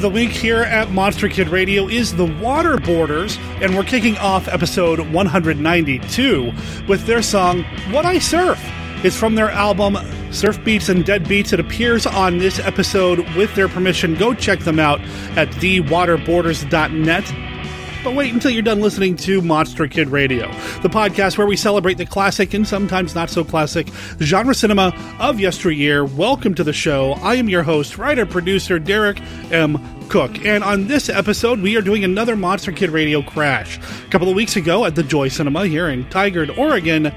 of the week here at Monster Kid Radio is the Waterboarders, and we're kicking off episode 192 with their song What I Surf. It's from their album Surf Beats and Dead Beats. It appears on this episode with their permission. Go check them out at thewaterborders.net. But wait until you're done listening to Monster Kid Radio, the podcast where we celebrate the classic and sometimes not so classic genre cinema of yesteryear. Welcome to the show. I am your host, writer, producer, Derek M. Koch. And on this episode, we are doing another Monster Kid Radio crash. A couple of weeks ago at the Joy Cinema here in Tigard, Oregon,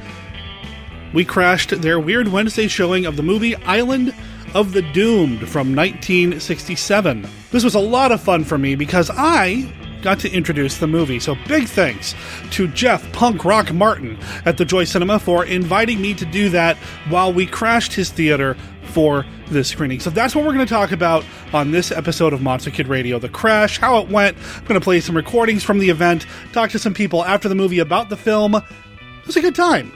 we crashed their Weird Wednesday showing of the movie Island of the Doomed from 1967. This was a lot of fun for me because I got to introduce the movie. So big thanks to Jeff Punk Rock Martin at the Joy Cinema for inviting me to do that while we crashed his theater for this screening. So that's what we're going to talk about on this episode of Monster Kid Radio The Crash, how it went. I'm going to play some recordings from the event, talk to some people after the movie about the film. It was a good time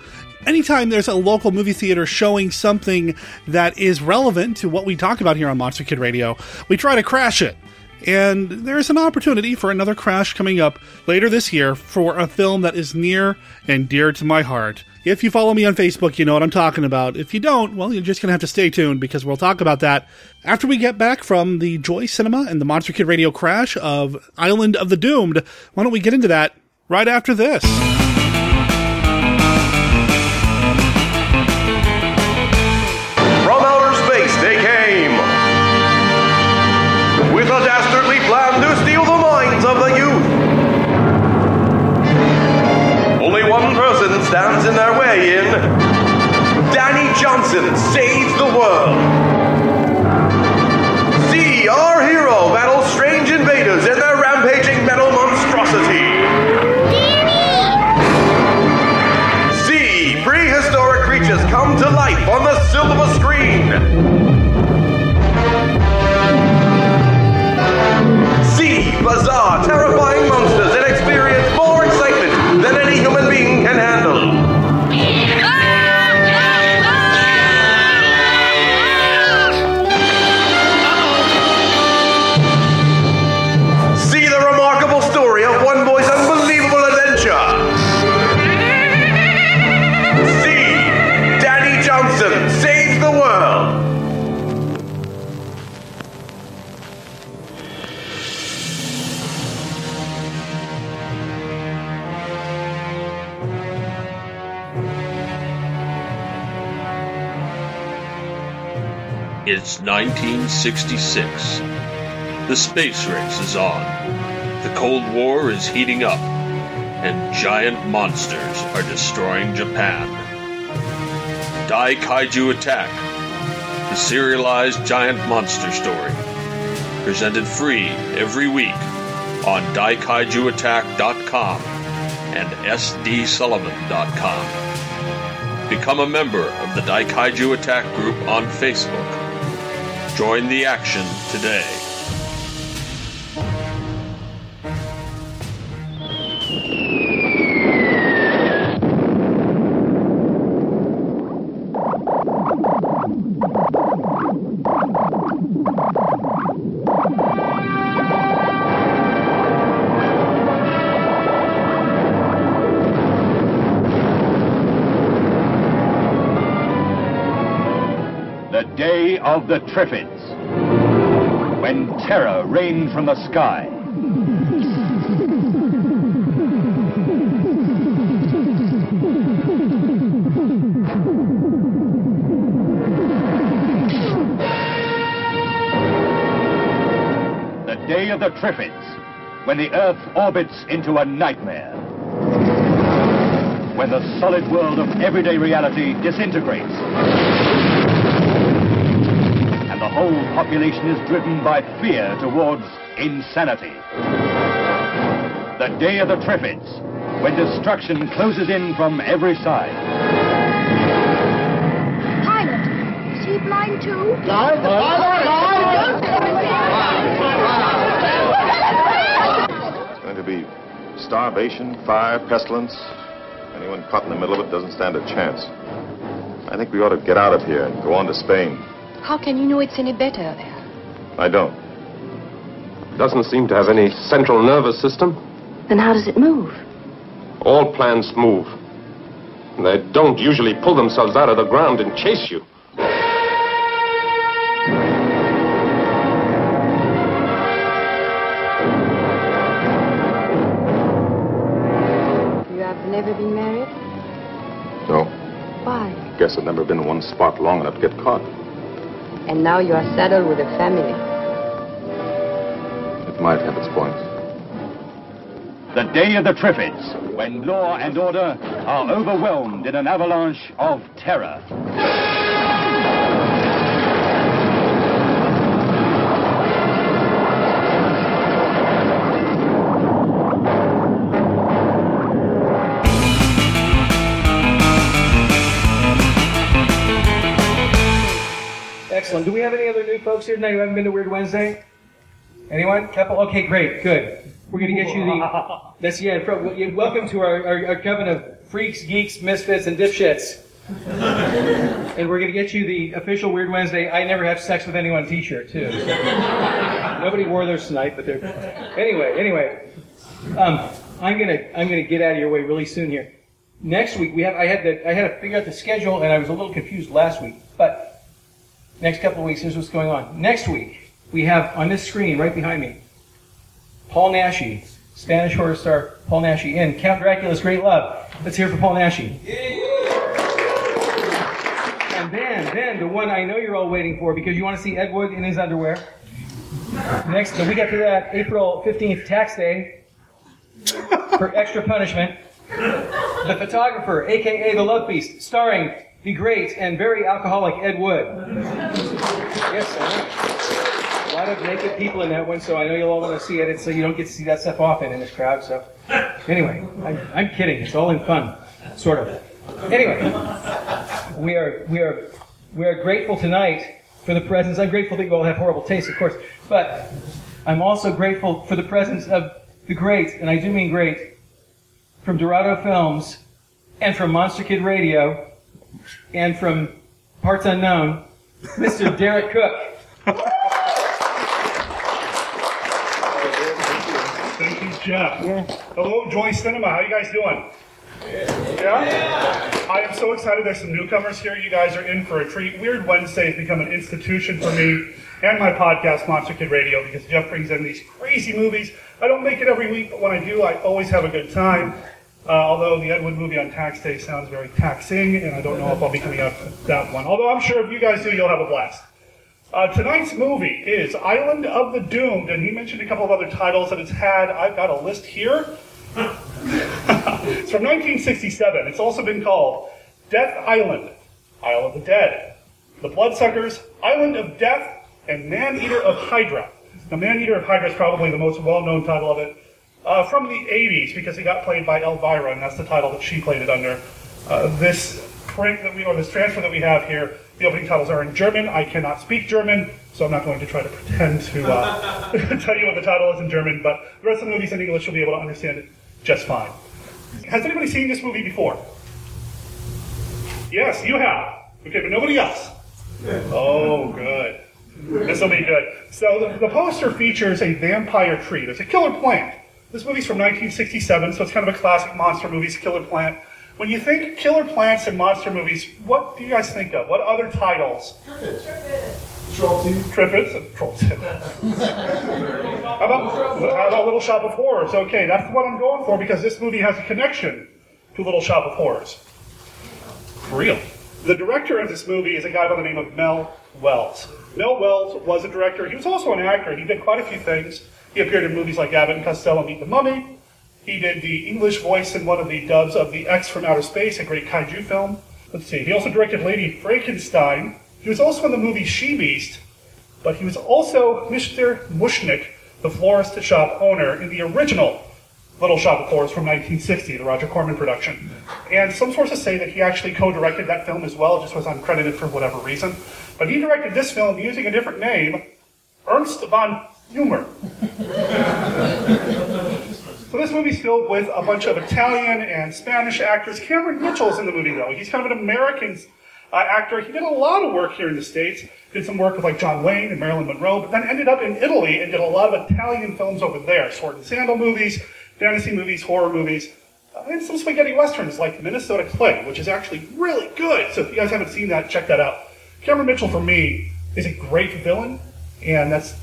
anytime there's a local movie theater showing something that is relevant to what we talk about here on Monster Kid Radio, we try to crash it. And there's an opportunity for another crash coming up later this year for a film that is near and dear to my heart. If you follow me on Facebook, you know what I'm talking about. If you don't, well, you're just going to have to stay tuned because we'll talk about that after we get back from the Joy Cinema and the Monster Kid Radio crash of Island of the Doomed. Why don't we get into that right after this? Stands in their 1966. The space race is on. The Cold War is heating up, and giant monsters are destroying Japan. Dai Kaiju Attack, the serialized giant monster story. Presented free every week on daikaijuattack.com and sdsullivan.com. Become a member of the Daikaiju Attack group on Facebook. Join the action today. The Triffids, when terror rained from the sky. The day of the Triffids, when the Earth orbits into a nightmare. When the solid world of everyday reality disintegrates whole population is driven by fear towards insanity. The day of the Triffids, when destruction closes in from every side. Pilot, is he blind too? It's going to be starvation, fire, pestilence. Anyone caught in the middle of it doesn't stand a chance. I think we ought to get out of here and go on to Spain. How can you know it's any better there? I don't. It doesn't seem to have any central nervous system. Then how does it move? All plants move. They don't usually pull themselves out of the ground and chase you. You have never been married? No. Why? Guess I've never been in one spot long enough to get caught. And now you are saddled with a family. It might have its points. The day of the Triffids, when law and order are overwhelmed in an avalanche of terror. Excellent. Do we have any other new folks here tonight who haven't been to Weird Wednesday? Anyone? Couple? Okay, great. Good. We're going to get you the. That's yeah. pro- Welcome to our, our, our coven of freaks, geeks, misfits, and dipshits. and we're going to get you the official Weird Wednesday. I never have sex with anyone T-shirt too. Nobody wore theirs tonight, but they're anyway. Anyway, um, I'm gonna I'm gonna get out of your way really soon here. Next week we have I had to I had to figure out the schedule and I was a little confused last week, but next couple of weeks, here's what's going on. Next week, we have on this screen right behind me, Paul Naschy, Spanish horror star Paul Naschy in Count Dracula's Great Love. Let's hear for Paul Naschy. And then, then the one I know you're all waiting for because you want to see Ed Wood in his underwear. Next, the week after that, April 15th, Tax Day, for extra punishment. The photographer, aka the Love Beast, starring the great and very alcoholic Ed Wood. Yes, I know. A lot of naked people in that one, so I know you'll all want to see it, so you don't get to see that stuff often in this crowd. So, anyway, I'm, I'm kidding. It's all in fun, sort of. Anyway, we are we are we are grateful tonight for the presence. I'm grateful that you all have horrible taste, of course, but I'm also grateful for the presence of the great, and I do mean great, from Dorado Films and from Monster Kid Radio and from Parts Unknown, Mr. Derek Koch. Thank you, Jeff. Hello, Joy Cinema. How you guys doing? Yeah? I am so excited. There's some newcomers here. You guys are in for a treat. Weird Wednesday has become an institution for me and my podcast, Monster Kid Radio, because Jeff brings in these crazy movies. I don't make it every week, but when I do, I always have a good time. Uh, although the Ed Wood movie on tax day sounds very taxing, and I don't know if I'll be coming out to that one. Although I'm sure if you guys do, you'll have a blast. Uh, tonight's movie is Island of the Doomed, and he mentioned a couple of other titles that it's had. I've got a list here. it's from 1967. It's also been called Death Island, Isle of the Dead, The Bloodsuckers, Island of Death, and Man Eater of Hydra. Now, Man Eater of Hydra is probably the most well known title of it. Uh, from the 80s, because it got played by Elvira, and that's the title that she played it under. Uh, this print that we, or this transfer that we have here, the opening titles are in German. I cannot speak German, so I'm not going to try to pretend to uh, tell you what the title is in German, but the rest of the movie's in English, you'll be able to understand it just fine. Has anybody seen this movie before? Yes, you have. Okay, but nobody else. Oh, good. This will be good. So the, the poster features a vampire tree. There's a killer plant. This movie's from 1967, so it's kind of a classic monster movies, killer plant. When you think killer plants and monster movies, what do you guys think of? What other titles? Troll 2. Triffids and Troll 2. how, about, how about Little Shop of Horrors? Okay, that's what I'm going for because this movie has a connection to Little Shop of Horrors. For real. The director of this movie is a guy by the name of Mel Welles. Mel Welles was a director. He was also an actor. He did quite a few things. He appeared in movies like Abbott and Costello Meet the Mummy. He did the English voice in one of the dubs of The X from Outer Space, a great kaiju film. Let's see. He also directed Lady Frankenstein. He was also in the movie She Beast, but he was also Mr. Mushnick, the florist shop owner in the original Little Shop of Horrors from 1960, the Roger Corman production. And some sources say that he actually co-directed that film as well, just was uncredited for whatever reason. But he directed this film using a different name, Ernst von Humor. So this movie's filled with a bunch of Italian and Spanish actors. Cameron Mitchell's in the movie, though. He's kind of an American uh, actor. He did a lot of work here in the States. Did some work with like John Wayne and Marilyn Monroe, but then ended up in Italy and did a lot of Italian films over there. Sword and Sandal movies, fantasy movies, horror movies, uh, and some spaghetti westerns like Minnesota Clay, which is actually really good. So if you guys haven't seen that, check that out. Cameron Mitchell, for me, is a great villain, and that's,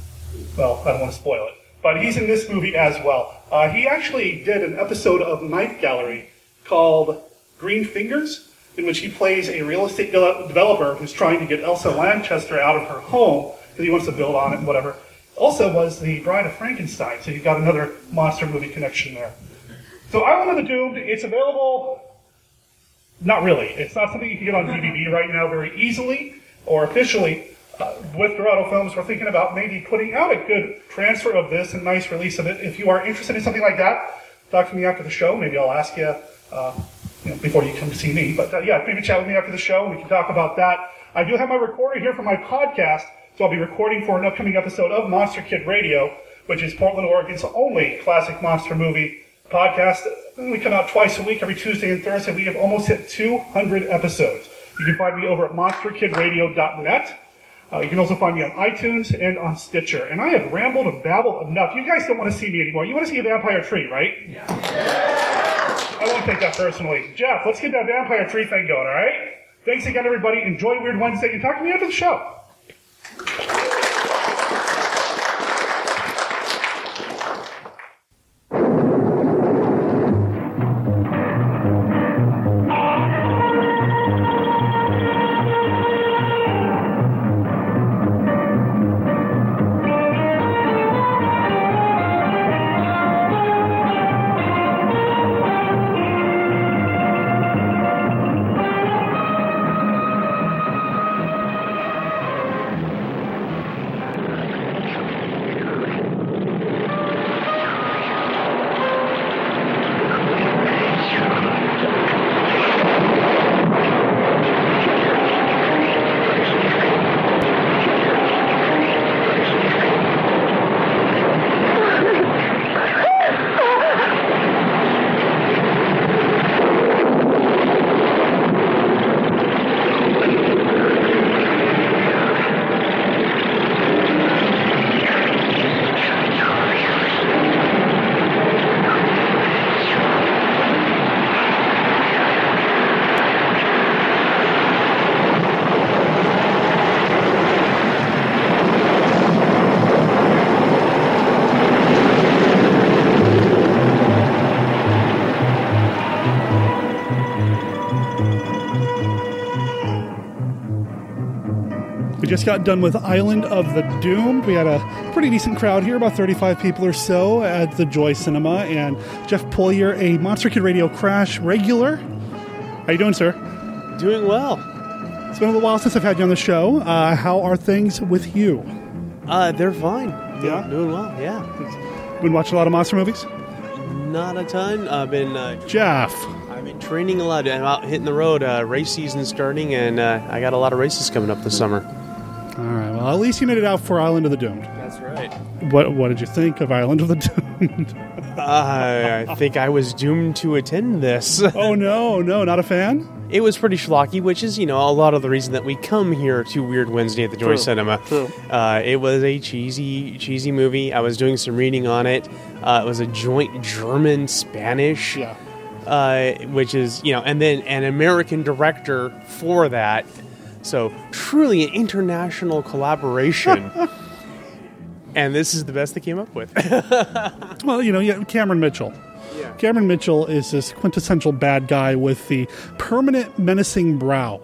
well, I don't want to spoil it, but he's in this movie as well. Uh, he actually did an episode of Night Gallery called Green Fingers, in which he plays a real estate de- developer who's trying to get Elsa Lanchester out of her home because he wants to build on it and whatever. Also was the Bride of Frankenstein, so you've got another monster movie connection there. So Island of the Doomed, it's available. Not really. It's not something you can get on DVD right now very easily or officially. Uh, with Dorado Films, we're thinking about maybe putting out a good transfer of this and nice release of it. If you are interested in something like that, talk to me after the show. Maybe I'll ask you, uh, you know, before you come to see me. But uh, yeah, maybe chat with me after the show and we can talk about that. I do have my recorder here for my podcast, so I'll be recording for an upcoming episode of Monster Kid Radio, which is Portland, Oregon's only classic monster movie podcast. We come out twice a week, every Tuesday and Thursday. We have almost hit 200 episodes. You can find me over at monsterkidradio.net. Uh, you can also find me on iTunes and on Stitcher. And I have rambled and babbled enough. You guys don't want to see me anymore. You want to see a vampire tree, right? Yeah. I won't take that personally. Jeff, let's get that vampire tree thing going, all right? Thanks again, everybody. Enjoy Weird Wednesday and talk to me after the show. Just got done with Island of the Doomed. We had a pretty decent crowd here, about 35 people or so at the Joy Cinema. And Jeff Pulier, a Monster Kid Radio Crash regular. How you doing, sir? Doing well. It's been a little while since I've had you on the show. Uh, how are things with you? Uh, they're fine. Yeah? Doing well, yeah. Been watching a lot of monster movies? Not a ton. I've been uh, Jeff. I've been training a lot. I'm out hitting the road. Uh, race season starting, and uh, I got a lot of races coming up this summer. All right. Well, at least you made it out for Island of the Doomed. That's right. What What did you think of Island of the Doomed? Uh, I think I was doomed to attend this. oh no, no, not a fan. It was pretty schlocky, which is, you know, a lot of the reason that we come here to Weird Wednesday at the Joy True. Cinema. True. Uh, it was a cheesy, cheesy movie. I was doing some reading on it. Uh, it was a joint German Spanish, Yeah. uh, which is, you know, and then an American director for that. So truly an international collaboration. and this is the best they came up with. Well, you know, yeah, Cameron Mitchell. Yeah. Cameron Mitchell is this quintessential bad guy with the permanent menacing brow.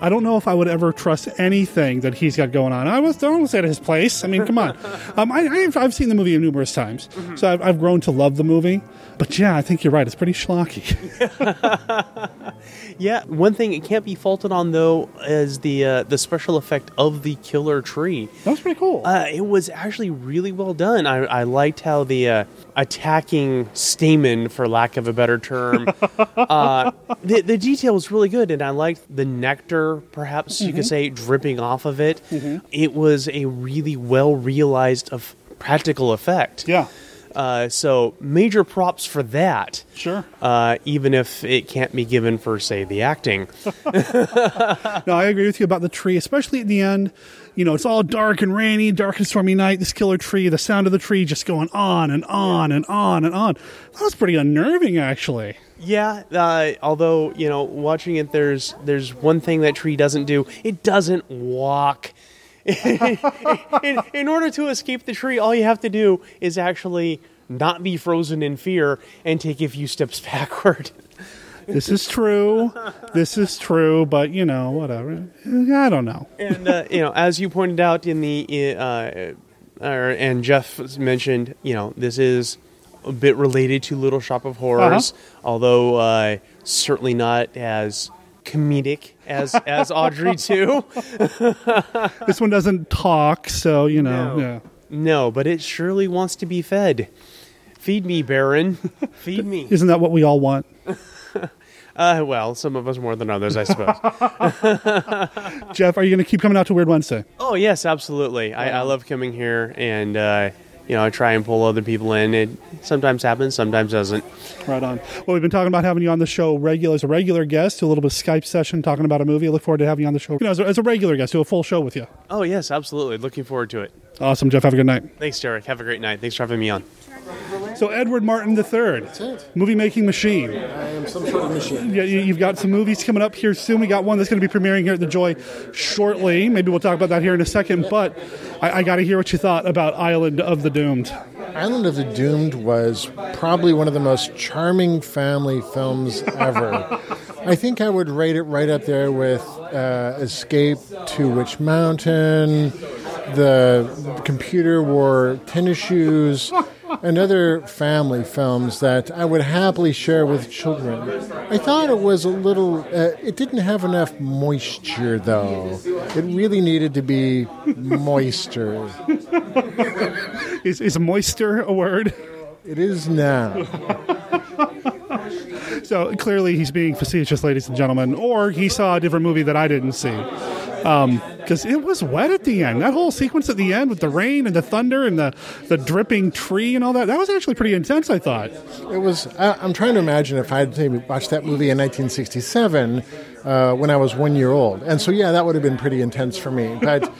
I don't know if I would ever trust anything that he's got going on. I was almost at his place. I mean, come on. Um, I, I've, I've seen the movie numerous times, so I've, I've grown to love the movie. But yeah, I think you're right. It's pretty schlocky. Yeah, one thing it can't be faulted on though is the uh, the special effect of the killer tree. That was pretty cool. Uh, it was actually really well done. I, I liked how the uh, attacking stamen, for lack of a better term, uh, the the detail was really good, and I liked the nectar, perhaps you could Mhm. say, dripping off of it. Mhm. It was a really well realized of practical effect. Yeah. Uh, so major props for that. Sure. Uh, even if it can't be given for, say, the acting. no, I agree with you about the tree, especially at the end. You know, it's all dark and rainy, dark and stormy night. This killer tree, the sound of the tree just going on and on and on and on. That was pretty unnerving, actually. Yeah, uh, although you know, watching it, there's there's one thing that tree doesn't do. It doesn't walk. in, in order to escape the tree, all you have to do is actually not be frozen in fear and take a few steps backward. This is true. This is true, but you know, whatever. I don't know. and uh, you know, as you pointed out in the uh, or, and Jeff mentioned, you know, this is a bit related to Little Shop of Horrors, although uh, certainly not as comedic as as Audrey too. this one doesn't talk, so you know. No. Yeah. No, but it surely wants to be fed. Feed me, Baron. Feed me. Isn't that what we all want? Uh, well, some of us more than others, I suppose. Jeff, are you going to keep coming out to Weird Wednesday? oh yes, absolutely. I, I love coming here, and uh, you know, I try and pull other people in. It sometimes happens, sometimes doesn't. Right on. Well, we've been talking about having you on the show regular as a regular guest, do a little bit of Skype session talking about a movie. I look forward to having you on the show you know, as, a, as a regular guest, do a full show with you. Oh yes, absolutely. Looking forward to it. Awesome, Jeff. Have a good night. Thanks, Derek. Have a great night. Thanks for having me on. So, Edward Martin III, movie making machine. I am some sort of machine. Yeah, you- you've got some movies coming up here soon. We got one that's going to be premiering here at the Joy shortly. Maybe we'll talk about that here in a second. But I, I got to hear what you thought about Island of the Doomed. Island of the Doomed was probably one of the most charming family films ever. I think I would rate it right up there with uh, Escape to Witch Mountain, the computer wore tennis shoes, and other family films that I would happily share with children. I thought it was a little, uh, it didn't have enough moisture though. It really needed to be moister. Is, is moisture a word? It is now. So clearly he's being facetious, ladies and gentlemen, or he saw a different movie that I didn't see. Because it was wet at the end. That whole sequence at the end with the rain and the thunder and the, the dripping tree and all that, that was actually pretty intense, I thought. It was. I, I'm trying to imagine if I'd watched that movie in 1967 uh, when I was one year old, and so yeah, that would have been pretty intense for me. But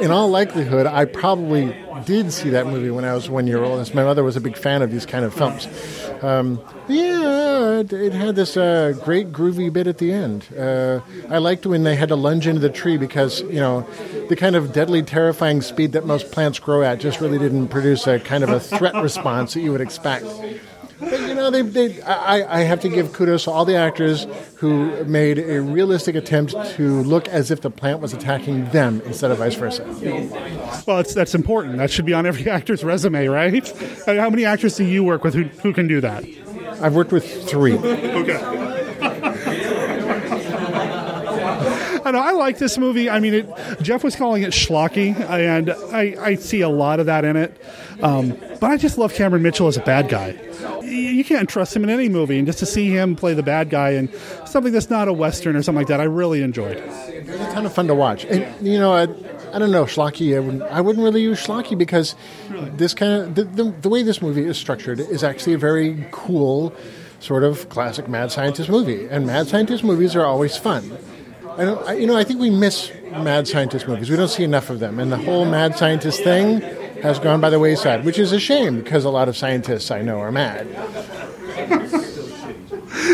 in all likelihood, I probably did see that movie when I was one year old, as my mother was a big fan of these kind of films. Um, yeah, it, had this uh, great groovy bit at the end. Uh, I liked when they had to lunge into the tree because you know the kind of deadly, terrifying speed that most plants grow at just really didn't produce a kind of a threat response that you would expect. They, they, I, I have to give kudos to all the actors who made a realistic attempt to look as if the plant was attacking them instead of vice versa. Well, that's important. That should be on every actor's resume, right? I mean, how many actors do you work with who, who can do that? I've worked with three. Okay. I know I like this movie. I mean, it, Jeff was calling it schlocky, and I, I see a lot of that in it. Um, but I just love Cameron Mitchell as a bad guy. You, can't trust him in any movie, and just to see him play the bad guy in something that's not a western or something like that, I really enjoyed. It was a ton of fun to watch. And you know, I, I don't know schlocky. I wouldn't, I wouldn't really use schlocky because this kind of the, the, the way this movie is structured is actually a very cool sort of classic mad scientist movie. And mad scientist movies are always fun. I, you know, I think we miss mad scientist movies. We don't see enough of them, and the whole mad scientist thing has gone by the wayside, which is a shame because a lot of scientists I know are mad.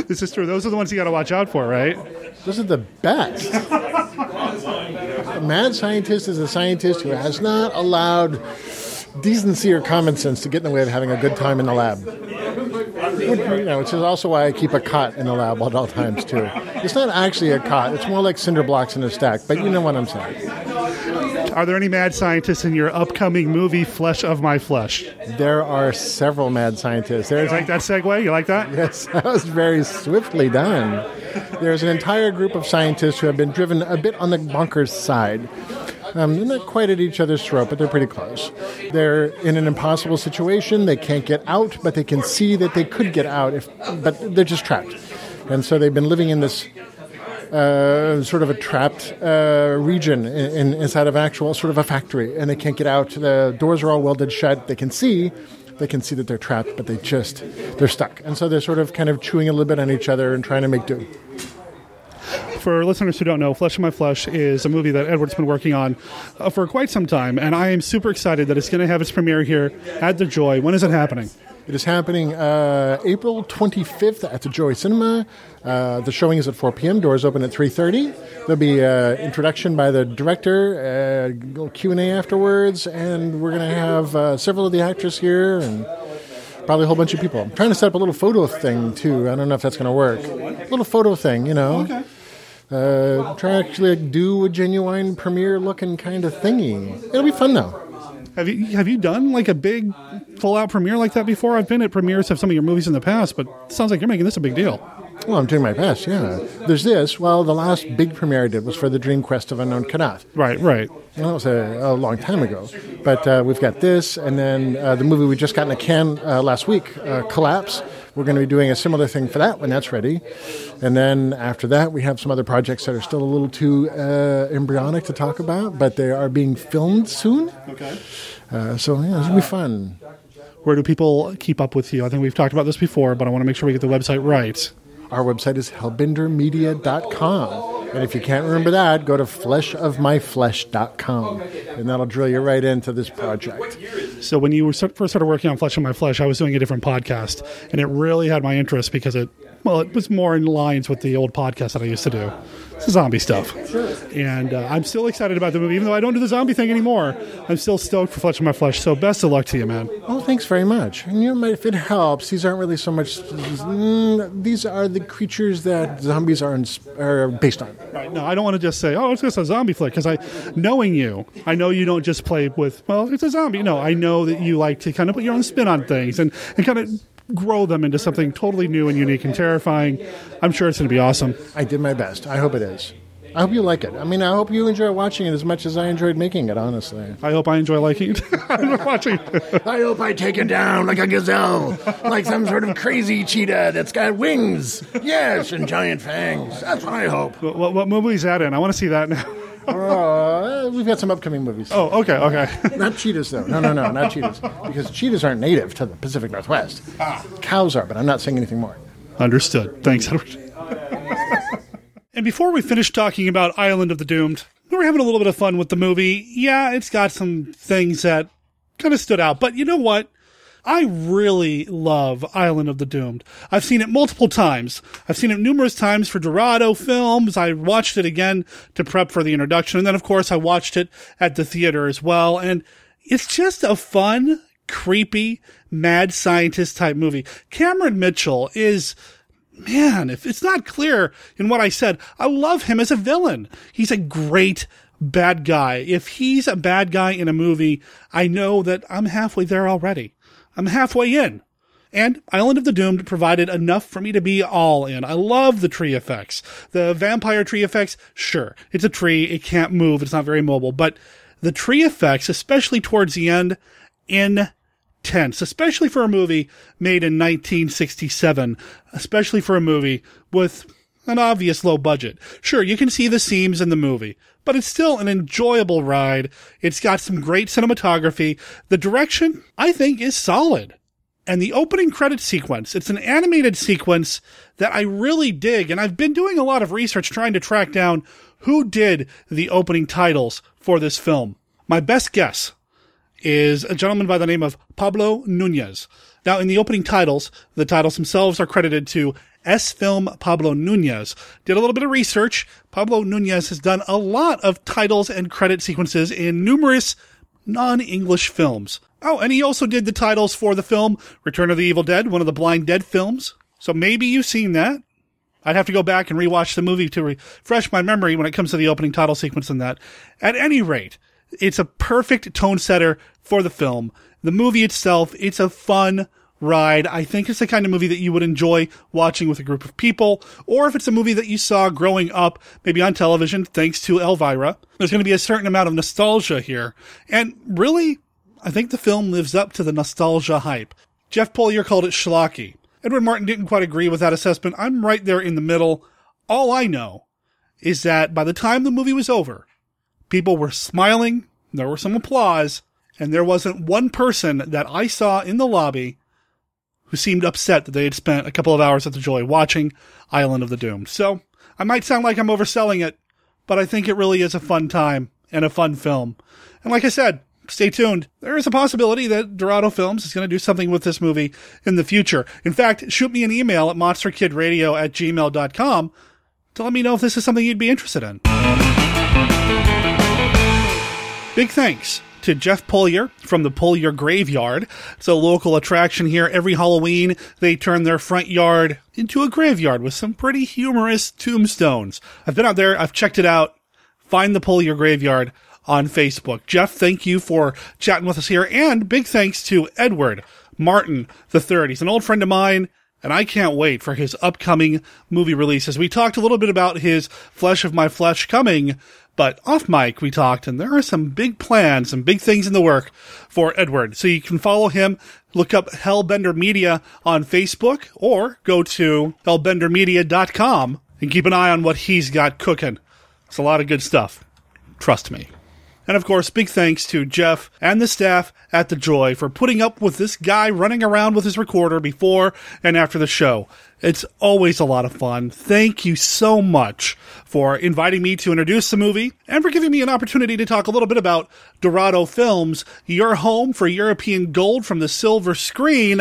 This is true. Those are the ones you got to watch out for, right? Those are the best. a mad scientist is a scientist who has not allowed decency or common sense to get in the way of having a good time in the lab. You know, which is also why I keep a cot in the lab at all times too. It's not actually a cot; it's more like cinder blocks in a stack. But you know what I'm saying. Are there any mad scientists in your upcoming movie, Flesh of My Flesh? There are several mad scientists. You There's like that segue? You like that? Yes, that was very swiftly done. There's an entire group of scientists who have been driven a bit on the bonkers side. Um, they're not quite at each other's throat, but they're pretty close. They're in an impossible situation. They can't get out, but they can see that they could get out, if, but they're just trapped. And so they've been living in this uh, sort of a trapped uh, region in, in, inside of actual sort of a factory, and they can't get out. The doors are all welded shut. They can see, they can see that they're trapped, but they just they're stuck, and so they're sort of kind of chewing a little bit on each other and trying to make do. For listeners who don't know, Flesh of My Flesh is a movie that Edward's been working on uh, for quite some time, and I am super excited that it's going to have its premiere here at the Joy. When is it happening? It is happening uh, April 25th at the Joy Cinema. Uh, the showing is at 4 p.m. Doors open at 3:30. There'll be uh, introduction by the director, uh, Q and A afterwards, and we're going to have uh, several of the actors here and probably a whole bunch of people. I'm trying to set up a little photo thing too. I don't know if that's going to work. A little photo thing, you know. Okay. Uh, try to actually like, do a genuine premiere looking kind of thingy. It'll be fun though. Have you have you done like a big full out premiere like that before? I've been at premieres of some of your movies in the past, but it sounds like you're making this a big deal. Well, I'm doing my best, yeah. There's this. Well, the last big premiere I did was for the Dream Quest of Unknown Kadath. Right, right. Well, that was a, a long time ago. But uh, we've got this, and then uh, the movie we just got in a can uh, last week, uh, Collapse. We're going to be doing a similar thing for that when that's ready. And then after that, we have some other projects that are still a little too uh, embryonic to talk about, but they are being filmed soon. Okay. Uh, so, yeah, it's going to be fun. Where do people keep up with you? I think we've talked about this before, but I want to make sure we get the website right. Our website is hellbendermedia.com. And if you can't remember that, go to fleshofmyflesh.com. And that'll drill you right into this project. So when you first started working on Flesh of My Flesh, I was doing a different podcast, and it really had my interest because it, well, it was more in lines with the old podcast that I used to do. It's zombie stuff. And uh, I'm still excited about the movie, even though I don't do the zombie thing anymore. I'm still stoked for Flesh of My Flesh. So best of luck to you, man. Oh, thanks very much. And you know, if it helps, these aren't really so much. Mm, these are the creatures that zombies are, ins- are based on. Right. No, I don't want to just say, oh, it's just a zombie flick, because I, knowing you, I know you don't just play with, well, it's a zombie. No, I know that you like to kind of put your own spin on things and, and kind of grow them into something totally new and unique and terrifying. I'm sure it's going to be awesome. I did my best. I hope it is. I hope you like it. I mean, I hope you enjoy watching it as much as I enjoyed making it, honestly. I hope I enjoy liking it. I'm watching. I hope I take it down like a gazelle, like some sort of crazy cheetah that's got wings. Yes, and giant fangs. That's what I hope. What, what, what movie is that in? I want to see that now. Uh, we've got some upcoming movies. Oh, okay, okay. not cheetahs, though. No, no, no, not cheetahs. Because cheetahs aren't native to the Pacific Northwest. Cows are, but I'm not saying anything more. Understood. Thanks, Edward. and before we finish talking about Island of the Doomed, we were having a little bit of fun with the movie. Yeah, it's got some things that kind of stood out, but you know what? I really love Island of the Doomed. I've seen it multiple times. I've seen it numerous times for Dorado films. I watched it again to prep for the introduction. And then, of course, I watched it at the theater as well. And it's just a fun, creepy, mad scientist type movie. Cameron Mitchell is, man, if it's not clear in what I said, I love him as a villain. He's a great bad guy. If he's a bad guy in a movie, I know that I'm halfway there already. I'm halfway in. And Island of the Doomed provided enough for me to be all in. I love the tree effects. The vampire tree effects, sure, it's a tree, it can't move, it's not very mobile, but the tree effects, especially towards the end, intense, especially for a movie made in 1967, especially for a movie with an obvious low budget. Sure, you can see the seams in the movie, but it's still an enjoyable ride. It's got some great cinematography. The direction, I think, is solid. And the opening credit sequence, it's an animated sequence that I really dig. And I've been doing a lot of research trying to track down who did the opening titles for this film. My best guess is a gentleman by the name of Pablo Nunez. Now, in the opening titles, the titles themselves are credited to S Film Pablo Nunez. Did a little bit of research. Pablo Nunez has done a lot of titles and credit sequences in numerous non-English films. Oh, and he also did the titles for the film Return of the Evil Dead, one of the Blind Dead films. So maybe you've seen that. I'd have to go back and rewatch the movie to refresh my memory when it comes to the opening title sequence and that. At any rate, it's a perfect tone setter for the film. The movie itself, it's a fun ride. I think it's the kind of movie that you would enjoy watching with a group of people, or if it's a movie that you saw growing up, maybe on television, thanks to Elvira. There's going to be a certain amount of nostalgia here. And really, I think the film lives up to the nostalgia hype. Jeff Pulier called it schlocky. Edward Martin didn't quite agree with that assessment. I'm right there in the middle. All I know is that by the time the movie was over, people were smiling, there was some applause, and there wasn't one person that I saw in the lobby who seemed upset that they had spent a couple of hours at the Joy watching Island of the Doomed. So I might sound like I'm overselling it, but I think it really is a fun time and a fun film. And like I said, stay tuned. There is a possibility that Dorado Films is going to do something with this movie in the future. In fact, shoot me an email at monsterkidradio at gmail.com to let me know if this is something you'd be interested in. Big thanks to Jeff Pulier from the Pulier Graveyard. It's a local attraction here. Every Halloween, they turn their front yard into a graveyard with some pretty humorous tombstones. I've been out there, I've checked it out. Find the Pulier Graveyard on Facebook. Jeff, thank you for chatting with us here. And big thanks to Edward Martin III. He's an old friend of mine. And I can't wait for his upcoming movie releases. We talked a little bit about his Flesh of My Flesh coming, but off mic we talked, and there are some big plans, some big things in the work for Edward. So you can follow him, look up Hellbender Media on Facebook, or go to hellbendermedia.com and keep an eye on what he's got cooking. It's a lot of good stuff. Trust me. And of course, big thanks to Jeff and the staff at The Joy for putting up with this guy running around with his recorder before and after the show. It's always a lot of fun. Thank you so much for inviting me to introduce the movie and for giving me an opportunity to talk a little bit about Dorado Films, your home for European gold from the silver screen.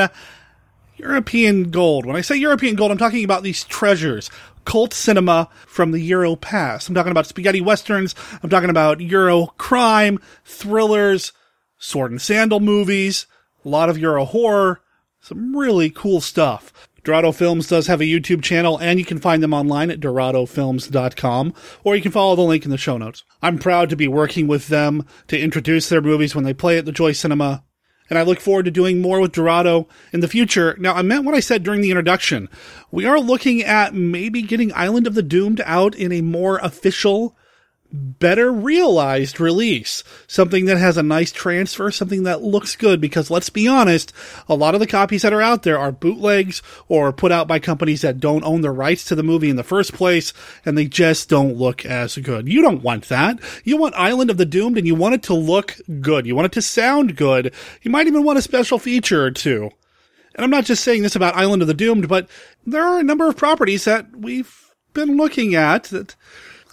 European gold. When I say European gold, I'm talking about these treasures cult cinema from the Euro past. I'm talking about spaghetti westerns. I'm talking about Euro crime, thrillers, sword and sandal movies, a lot of Euro horror, some really cool stuff. Dorado Films does have a YouTube channel, and you can find them online at doradofilms.com, or you can follow the link in the show notes. I'm proud to be working with them to introduce their movies when they play at the Joy Cinema and I look forward to doing more with Dorado in the future. Now, I meant what I said during the introduction. We are looking at maybe getting Island of the Doomed out in a more official, better realized release. Something that has a nice transfer, something that looks good, because let's be honest, a lot of the copies that are out there are bootlegs or put out by companies that don't own the rights to the movie in the first place, and they just don't look as good. You don't want that. You want Island of the Doomed and you want it to look good. You want it to sound good. You might even want a special feature or two. And I'm not just saying this about Island of the Doomed, but there are a number of properties that we've been looking at that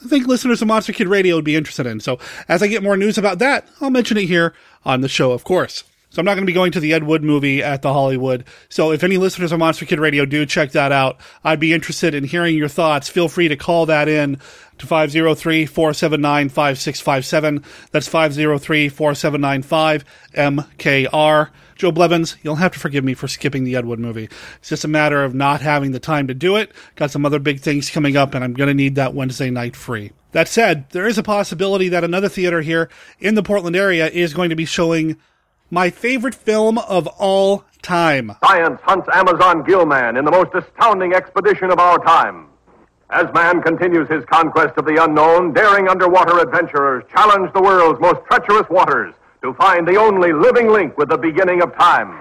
I think listeners of Monster Kid Radio would be interested in. So as I get more news about that, I'll mention it here on the show, of course. So I'm not going to be going to the Ed Wood movie at the Hollywood. So if any listeners of Monster Kid Radio do check that out, I'd be interested in hearing your thoughts. Feel free to call that in to 503-479-5657. That's 503-479-5MKR. Joe Blevins, you'll have to forgive me for skipping the Ed Wood movie. It's just a matter of not having the time to do it. Got some other big things coming up, and I'm going to need that Wednesday night free. That said, there is a possibility that another theater here in the Portland area is going to be showing my favorite film of all time. Science hunts Amazon Gillman in the most astounding expedition of our time. As man continues his conquest of the unknown, daring underwater adventurers challenge the world's most treacherous waters to find the only living link with the beginning of time.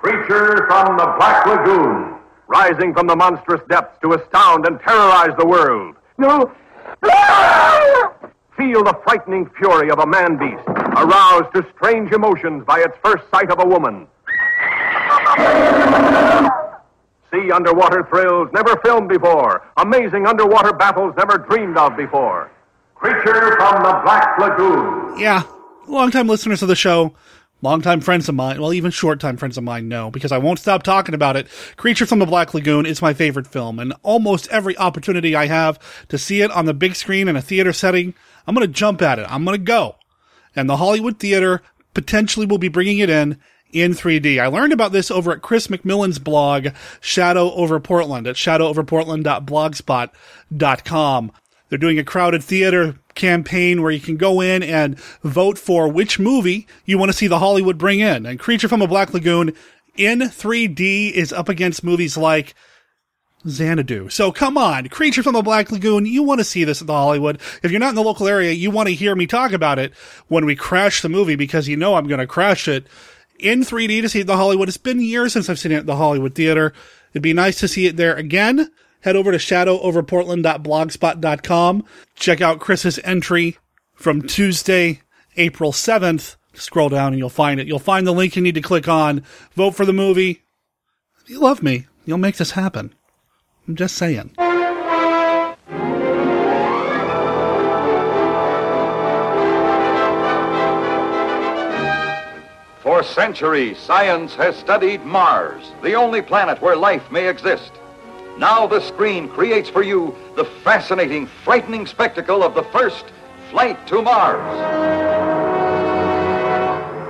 Creature from the Black Lagoon, rising from the monstrous depths to astound and terrorize the world. No! Ah! Feel the frightening fury of a man beast, aroused to strange emotions by its first sight of a woman. See underwater thrills never filmed before, amazing underwater battles never dreamed of before. Creature from the Black Lagoon. Yeah, longtime listeners of the show, longtime friends of mine, well, even short time friends of mine know, because I won't stop talking about it. Creature from the Black Lagoon is my favorite film, and almost every opportunity I have to see it on the big screen in a theater setting, I'm going to jump at it. I'm going to go. And the Hollywood Theater potentially will be bringing it in in 3D. I learned about this over at Chris McMillan's blog, Shadow Over Portland, at shadowoverportland.blogspot.com. They're doing a crowded theater campaign where you can go in and vote for which movie you want to see the Hollywood bring in. And Creature from a Black Lagoon in 3D is up against movies like Xanadu. So come on, Creature from the Black Lagoon, you want to see this at the Hollywood. If you're not in the local area, you want to hear me talk about it when we crash the movie because you know I'm going to crash it in 3D to see the Hollywood. It's been years since I've seen it at the Hollywood Theater. It'd be nice to see it there again. Head over to shadowoverportland.blogspot.com. Check out Chris's entry from Tuesday, April 7th Scroll down and you'll find it. You'll find the link you need to click on. Vote for the movie. If you love me, you'll make this happen. I'm just saying. For centuries, science has studied Mars, the only planet where life may exist. Now the screen creates for you the fascinating, frightening spectacle of the first flight to Mars.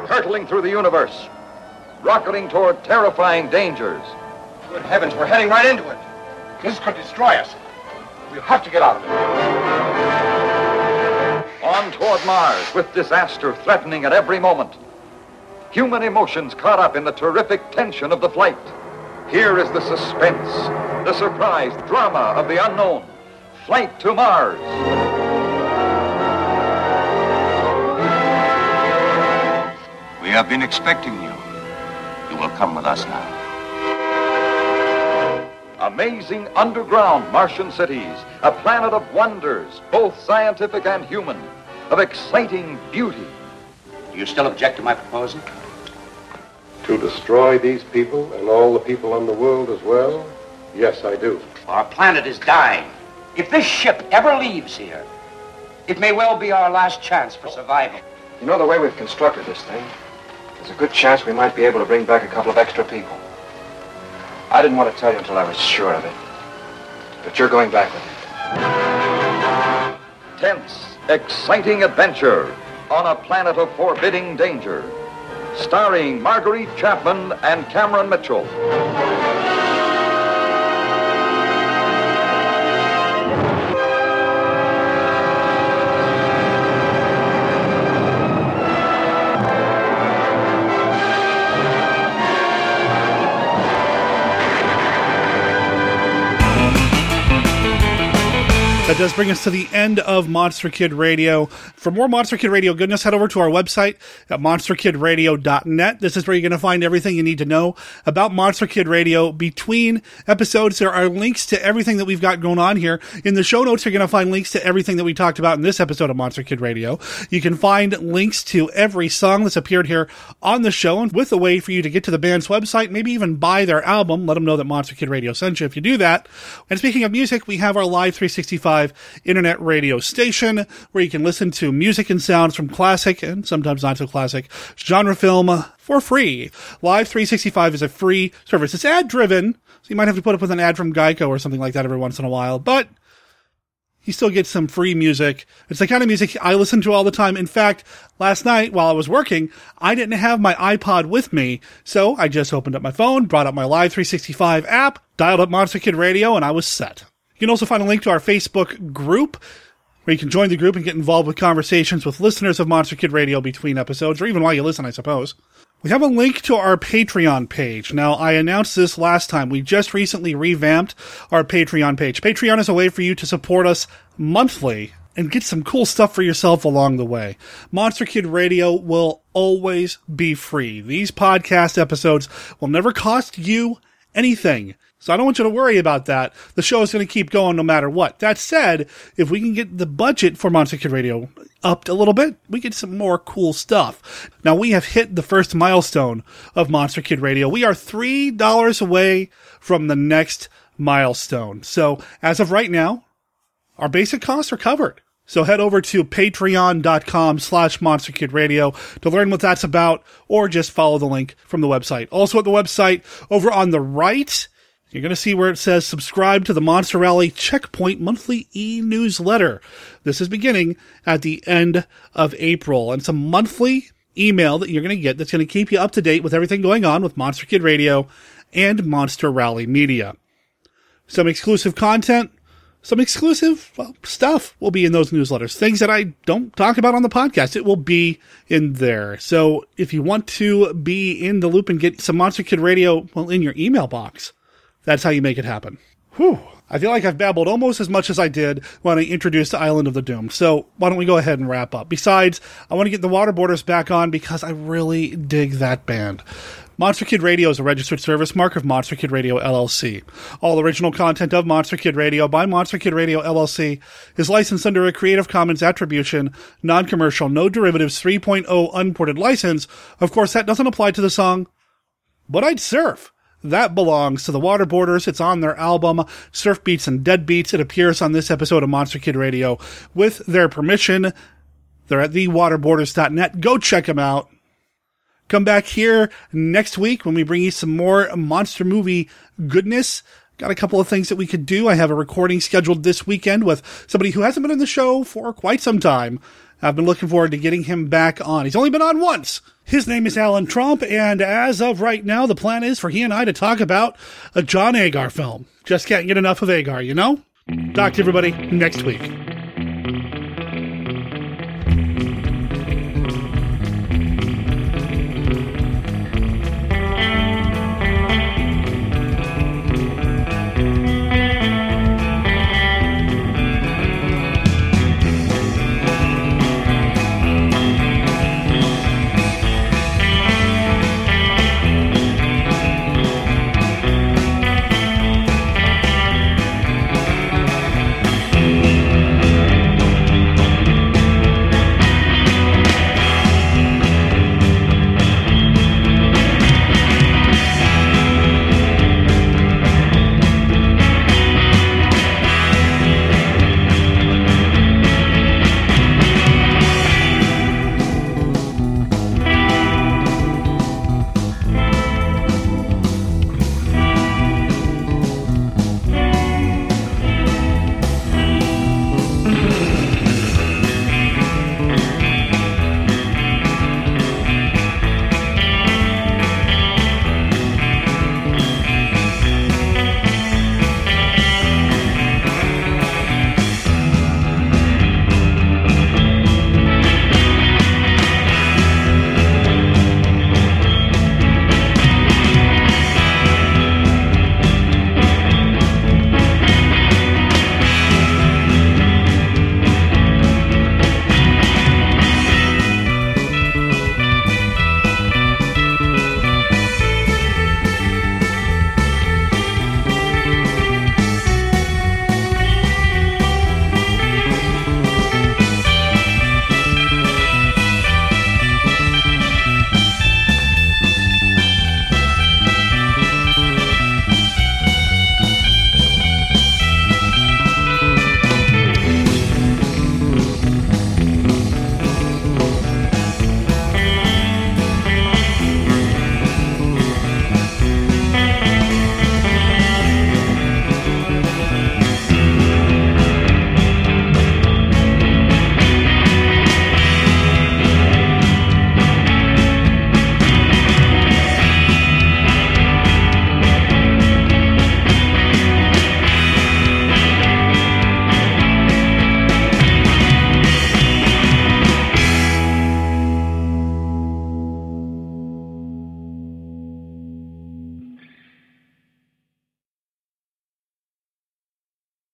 Hurtling through the universe, rocketing toward terrifying dangers. Good heavens, we're heading right into it. This could destroy us. We'll have to get out of it. On toward Mars with disaster threatening at every moment. Human emotions caught up in the terrific tension of the flight. Here is the suspense, the surprise, drama of the unknown. Flight to Mars. We have been expecting you. You will come with us now. Amazing underground Martian cities, a planet of wonders, both scientific and human, of exciting beauty. Do you still object to my proposal? To destroy these people and all the people on the world as well? Yes, I do. Our planet is dying. If this ship ever leaves here, it may well be our last chance for survival. You know the way we've constructed this thing? There's a good chance we might be able to bring back a couple of extra people. I didn't want to tell you until I was sure of it. But you're going back with me. Tense, exciting adventure on a planet of forbidding danger. Starring Marguerite Chapman and Cameron Mitchell. That does bring us to the end of Monster Kid Radio. For more Monster Kid Radio goodness, head over to our website at monsterkidradio.net. This is where you're going to find everything you need to know about Monster Kid Radio. Between episodes, there are links to everything that we've got going on here. In the show notes, you're going to find links to everything that we talked about in this episode of Monster Kid Radio. You can find links to every song that's appeared here on the show and with a way for you to get to the band's website, maybe even buy their album. Let them know that Monster Kid Radio sent you if you do that. And speaking of music, we have our Live 365 internet radio station where you can listen to music and sounds from classic and sometimes not so classic genre film for free. Live 365 is a free service. It's ad driven, so you might have to put up with an ad from Geico or something like that every once in a while, but you still get some free music. It's the kind of music I listen to all the time. In fact, last night while I was working, I didn't have my iPod with me, so I just opened up my phone, brought up my Live 365 app, dialed up Monster Kid Radio, and I was set. You can also find a link to our Facebook group where you can join the group and get involved with conversations with listeners of Monster Kid Radio between episodes, or even while you listen, I suppose. We have a link to our Patreon page. Now, I announced this last time. We just recently revamped our Patreon page. Patreon is a way for you to support us monthly and get some cool stuff for yourself along the way. Monster Kid Radio will always be free. These podcast episodes will never cost you anything. So I don't want you to worry about that. The show is going to keep going no matter what. That said, if we can get the budget for Monster Kid Radio upped a little bit, we get some more cool stuff. Now we have hit the first milestone of Monster Kid Radio. We are $3 away from the next milestone. So as of right now, our basic costs are covered. So head over to patreon.com slash monster kid radio to learn what that's about or just follow the link from the website. Also at the website over on the right, you're going to see where it says subscribe to the Monster Rally Checkpoint monthly e-newsletter. This is beginning at the end of April and it's a monthly email that you're going to get that's going to keep you up to date with everything going on with Monster Kid Radio and Monster Rally Media. Some exclusive content, some exclusive well, stuff will be in those newsletters. Things that I don't talk about on the podcast. It will be in there. So if you want to be in the loop and get some Monster Kid Radio, well, in your email box, that's how you make it happen. Whew. I feel like I've babbled almost as much as I did when I introduced Island of the Doomed. So why don't we go ahead and wrap up? Besides, I want to get the Waterboarders back on because I really dig that band. Monster Kid Radio is a registered service mark of Monster Kid Radio LLC. All original content of Monster Kid Radio by Monster Kid Radio LLC is licensed under a Creative Commons Attribution, Non-Commercial, No Derivatives 3.0 Unported license. Of course, that doesn't apply to the song But I'd Surf. That belongs to the Waterboarders. It's on their album, Surf Beats and Dead Beats. It appears on this episode of Monster Kid Radio with their permission. They're at thewaterboarders.net. Go check them out. Come back here next week when we bring you some more monster movie goodness. Got a couple of things that we could do. I have a recording scheduled this weekend with somebody who hasn't been on the show for quite some time. I've been looking forward to getting him back on. He's only been on once. His name is Alan Trump, and as of right now, the plan is for he and I to talk about a John Agar film. Just can't get enough of Agar, you know? Talk to everybody next week.